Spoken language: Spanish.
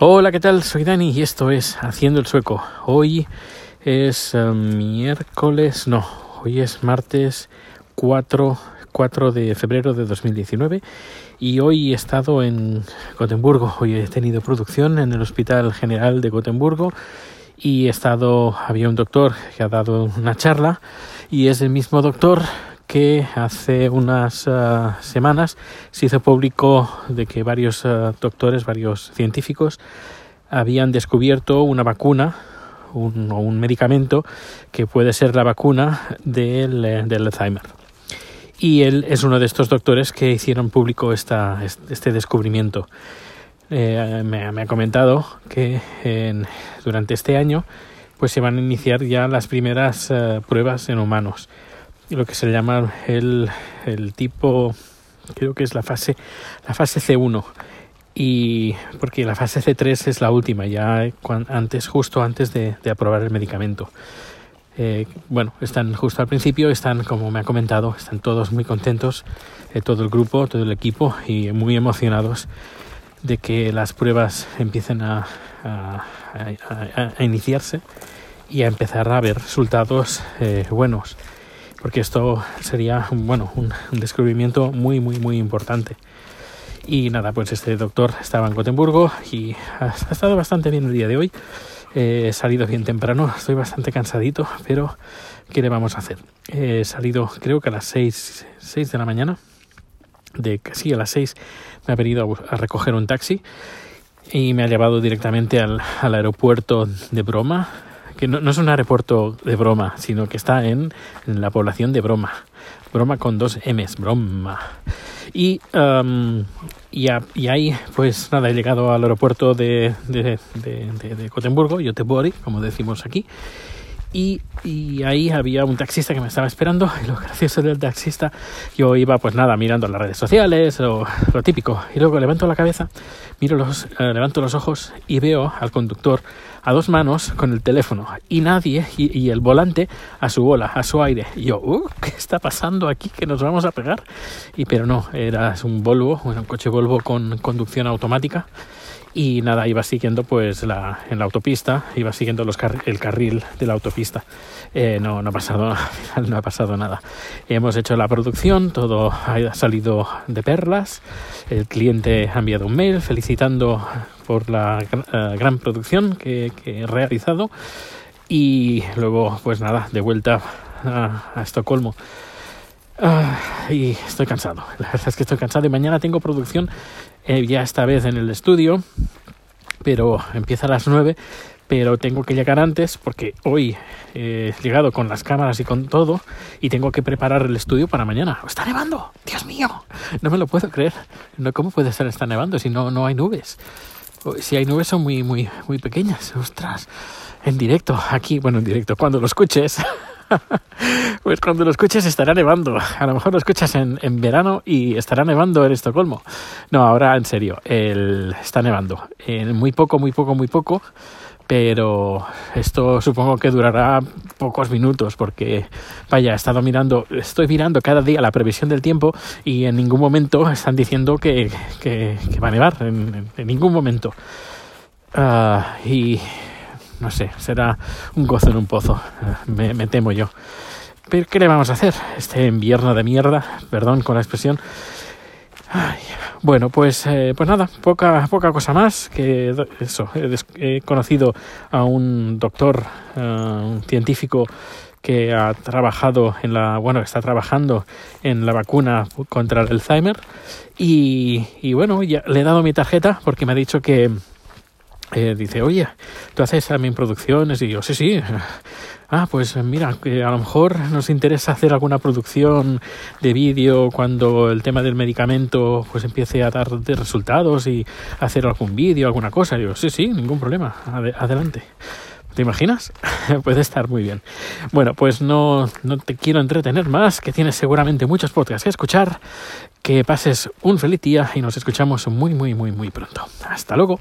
Hola, ¿qué tal? Soy Dani y esto es Haciendo el Sueco. Hoy es eh, miércoles, no, hoy es martes 4, 4 de febrero de 2019 y hoy he estado en Gotemburgo. Hoy he tenido producción en el Hospital General de Gotemburgo y he estado, había un doctor que ha dado una charla y es el mismo doctor que hace unas uh, semanas se hizo público de que varios uh, doctores, varios científicos habían descubierto una vacuna un, o un medicamento que puede ser la vacuna del, del Alzheimer. Y él es uno de estos doctores que hicieron público esta, este descubrimiento. Eh, me, ha comentado que durante este año pues se van a iniciar ya las primeras pruebas en humanos lo que se llama el, el tipo, creo que es la fase, la fase C1 y porque la fase C3 es la última, ya antes, justo antes de, aprobar el medicamento. Eh, bueno, están justo al principio, están, como me ha comentado, están todos muy contentos, eh, todo el grupo, todo el equipo, y muy emocionados de que las pruebas empiecen a, a iniciarse y a empezar a ver resultados eh, buenos porque esto sería bueno, un, un, descubrimiento muy, muy, muy importante. Y nada, pues este doctor estaba en Gotemburgo y ha, ha estado bastante bien el día de hoy. Eh, he salido bien temprano, estoy bastante cansadito, pero ¿qué le vamos a hacer? He salido creo que a las 6, 6 de la mañana, de casi a las 6 me ha venido a, a recoger un taxi y me ha llevado directamente al, al aeropuerto de Broma, que no, no, es un aeropuerto de broma, sino que está en, en la población de Broma. Broma con dos M's, Broma. Y, um, y, a, y, ahí, pues nada, he llegado al aeropuerto de, de, de, de, de Gotemburgo, Göteborg, como decimos aquí. Y, y, ahí había un taxista que me estaba esperando y lo gracioso del taxista yo iba pues nada mirando las redes sociales o lo típico y luego levanto la cabeza miro los eh, levanto los ojos y veo al conductor a dos manos con el teléfono y nadie y, y el volante a su bola a su aire. Y yo uh, qué está pasando aquí que nos vamos a pegar y pero no era un Volvo un coche Volvo con conducción automática y nada, iba siguiendo pues la, en la autopista, iba siguiendo los car el carril de la autopista. Eh, no, no, ha pasado, no ha pasado nada. Hemos hecho la producción, todo ha salido de perlas. El cliente ha enviado un mail felicitando por la uh, gran producción que, que, he realizado. Y luego, pues nada, de vuelta a, a Estocolmo. Uh, y estoy cansado. La verdad es que estoy cansado y mañana tengo producción eh, ya esta vez en el estudio, pero empieza a las 9, pero tengo que llegar antes porque hoy he llegado con las cámaras y con todo y tengo que preparar el estudio para mañana. ¡Está nevando! ¡Dios mío! No me lo puedo creer. No, ¿Cómo puede estar está nevando si no, no hay nubes? Si hay nubes son muy, muy, muy pequeñas. ¡Ostras! En directo, aquí, bueno, en directo, cuando lo escuches. pues cuando lo escuches estará nevando. A lo mejor lo escuchas en, en, verano y estará nevando en Estocolmo. No, ahora en serio, el, está nevando. En muy poco, muy poco, muy poco. Pero esto supongo que durará pocos minutos porque, vaya, he estado mirando, estoy mirando cada día la previsión del tiempo y en ningún momento están diciendo que, que, va a nevar, en, ningún momento. Uh, y no sé, será un gozo en un pozo, me, me temo yo. Pero ¿qué le vamos a hacer? Este invierno de mierda, perdón con la expresión. Ay, bueno, pues, eh, pues nada, poca, poca cosa más que eso. He, conocido a un doctor, uh, un científico que ha trabajado en la, bueno, está trabajando en la vacuna contra el Alzheimer y, y bueno, ya le he dado mi tarjeta porque me ha dicho que, eh, dice, oye, ¿tú haces también producciones? Y yo, sí, sí. Ah, pues mira, que a lo mejor nos interesa hacer alguna producción de vídeo cuando el tema del medicamento pues empiece a dar resultados y hacer algún vídeo, alguna cosa. Y yo, sí, sí, ningún problema. Ad adelante. ¿Te imaginas? Puede estar muy bien. Bueno, pues no, no te quiero entretener más, que tienes seguramente muchos podcasts que escuchar. Que pases un feliz día y nos escuchamos muy, muy, muy, muy pronto. Hasta luego.